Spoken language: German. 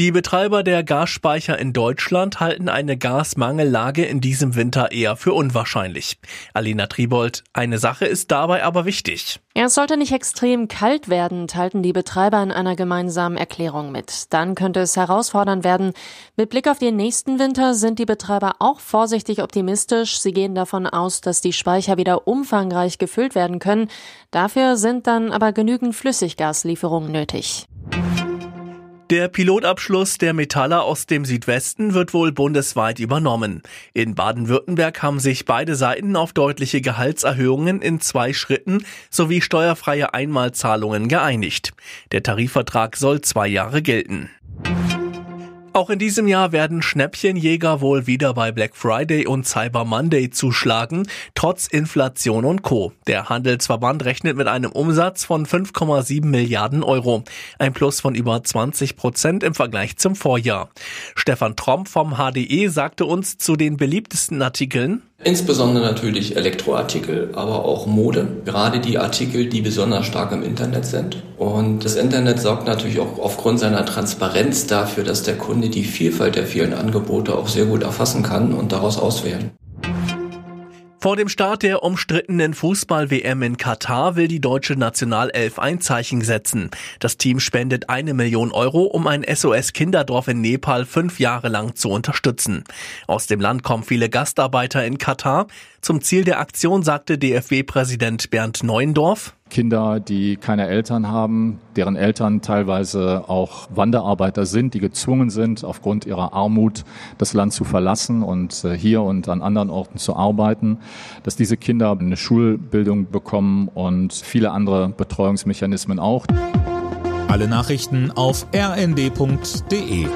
Die Betreiber der Gasspeicher in Deutschland halten eine Gasmangellage in diesem Winter eher für unwahrscheinlich. Alina Tribold, eine Sache ist dabei aber wichtig. Es sollte nicht extrem kalt werden, teilten die Betreiber in einer gemeinsamen Erklärung mit. Dann könnte es herausfordernd werden. Mit Blick auf den nächsten Winter sind die Betreiber auch vorsichtig optimistisch. Sie gehen davon aus, dass die Speicher wieder umfangreich gefüllt werden können. Dafür sind dann aber genügend Flüssiggaslieferungen nötig. Der Pilotabschluss der Metaller aus dem Südwesten wird wohl bundesweit übernommen. In Baden-Württemberg haben sich beide Seiten auf deutliche Gehaltserhöhungen in zwei Schritten sowie steuerfreie Einmalzahlungen geeinigt. Der Tarifvertrag soll zwei Jahre gelten. Auch in diesem Jahr werden Schnäppchenjäger wohl wieder bei Black Friday und Cyber Monday zuschlagen, trotz Inflation und Co. Der Handelsverband rechnet mit einem Umsatz von 5,7 Milliarden Euro, ein Plus von über 20 Prozent im Vergleich zum Vorjahr. Stefan Tromp vom HDE sagte uns zu den beliebtesten Artikeln, Insbesondere natürlich Elektroartikel, aber auch Mode. Gerade die Artikel, die besonders stark im Internet sind. Und das Internet sorgt natürlich auch aufgrund seiner Transparenz dafür, dass der Kunde die Vielfalt der vielen Angebote auch sehr gut erfassen kann und daraus auswählen. Vor dem Start der umstrittenen Fußball-WM in Katar will die deutsche Nationalelf ein Zeichen setzen. Das Team spendet eine Million Euro, um ein SOS-Kinderdorf in Nepal fünf Jahre lang zu unterstützen. Aus dem Land kommen viele Gastarbeiter in Katar. Zum Ziel der Aktion sagte DFB-Präsident Bernd Neuendorf, Kinder, die keine Eltern haben, deren Eltern teilweise auch Wanderarbeiter sind, die gezwungen sind, aufgrund ihrer Armut das Land zu verlassen und äh, hier und an anderen Orten zu arbeiten, dass diese Kinder eine Schulbildung bekommen und viele andere Betreuungsmechanismen auch. Alle Nachrichten auf rnd.de